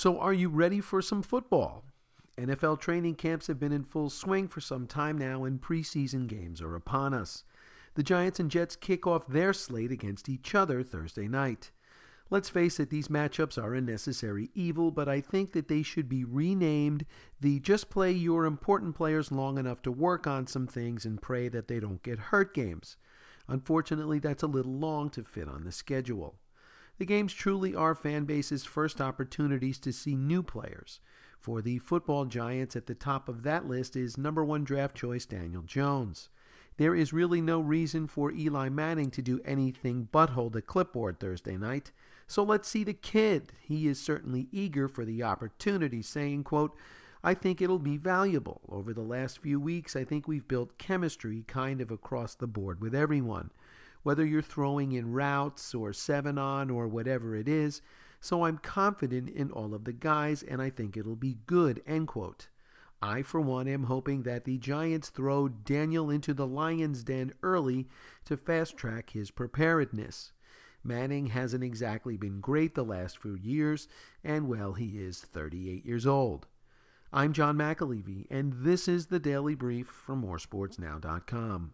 So, are you ready for some football? NFL training camps have been in full swing for some time now, and preseason games are upon us. The Giants and Jets kick off their slate against each other Thursday night. Let's face it, these matchups are a necessary evil, but I think that they should be renamed the just play your important players long enough to work on some things and pray that they don't get hurt games. Unfortunately, that's a little long to fit on the schedule. The games truly are fan base's first opportunities to see new players. For the football giants, at the top of that list is number one draft choice Daniel Jones. There is really no reason for Eli Manning to do anything but hold a clipboard Thursday night. So let's see the kid. He is certainly eager for the opportunity, saying, quote, I think it'll be valuable. Over the last few weeks, I think we've built chemistry kind of across the board with everyone, whether you're throwing in routes or seven on or whatever it is. So I'm confident in all of the guys, and I think it'll be good. End quote. I, for one, am hoping that the Giants throw Daniel into the lion's den early to fast track his preparedness. Manning hasn't exactly been great the last few years, and well, he is 38 years old. I'm John McAlevey, and this is the Daily Brief from moresportsnow.com.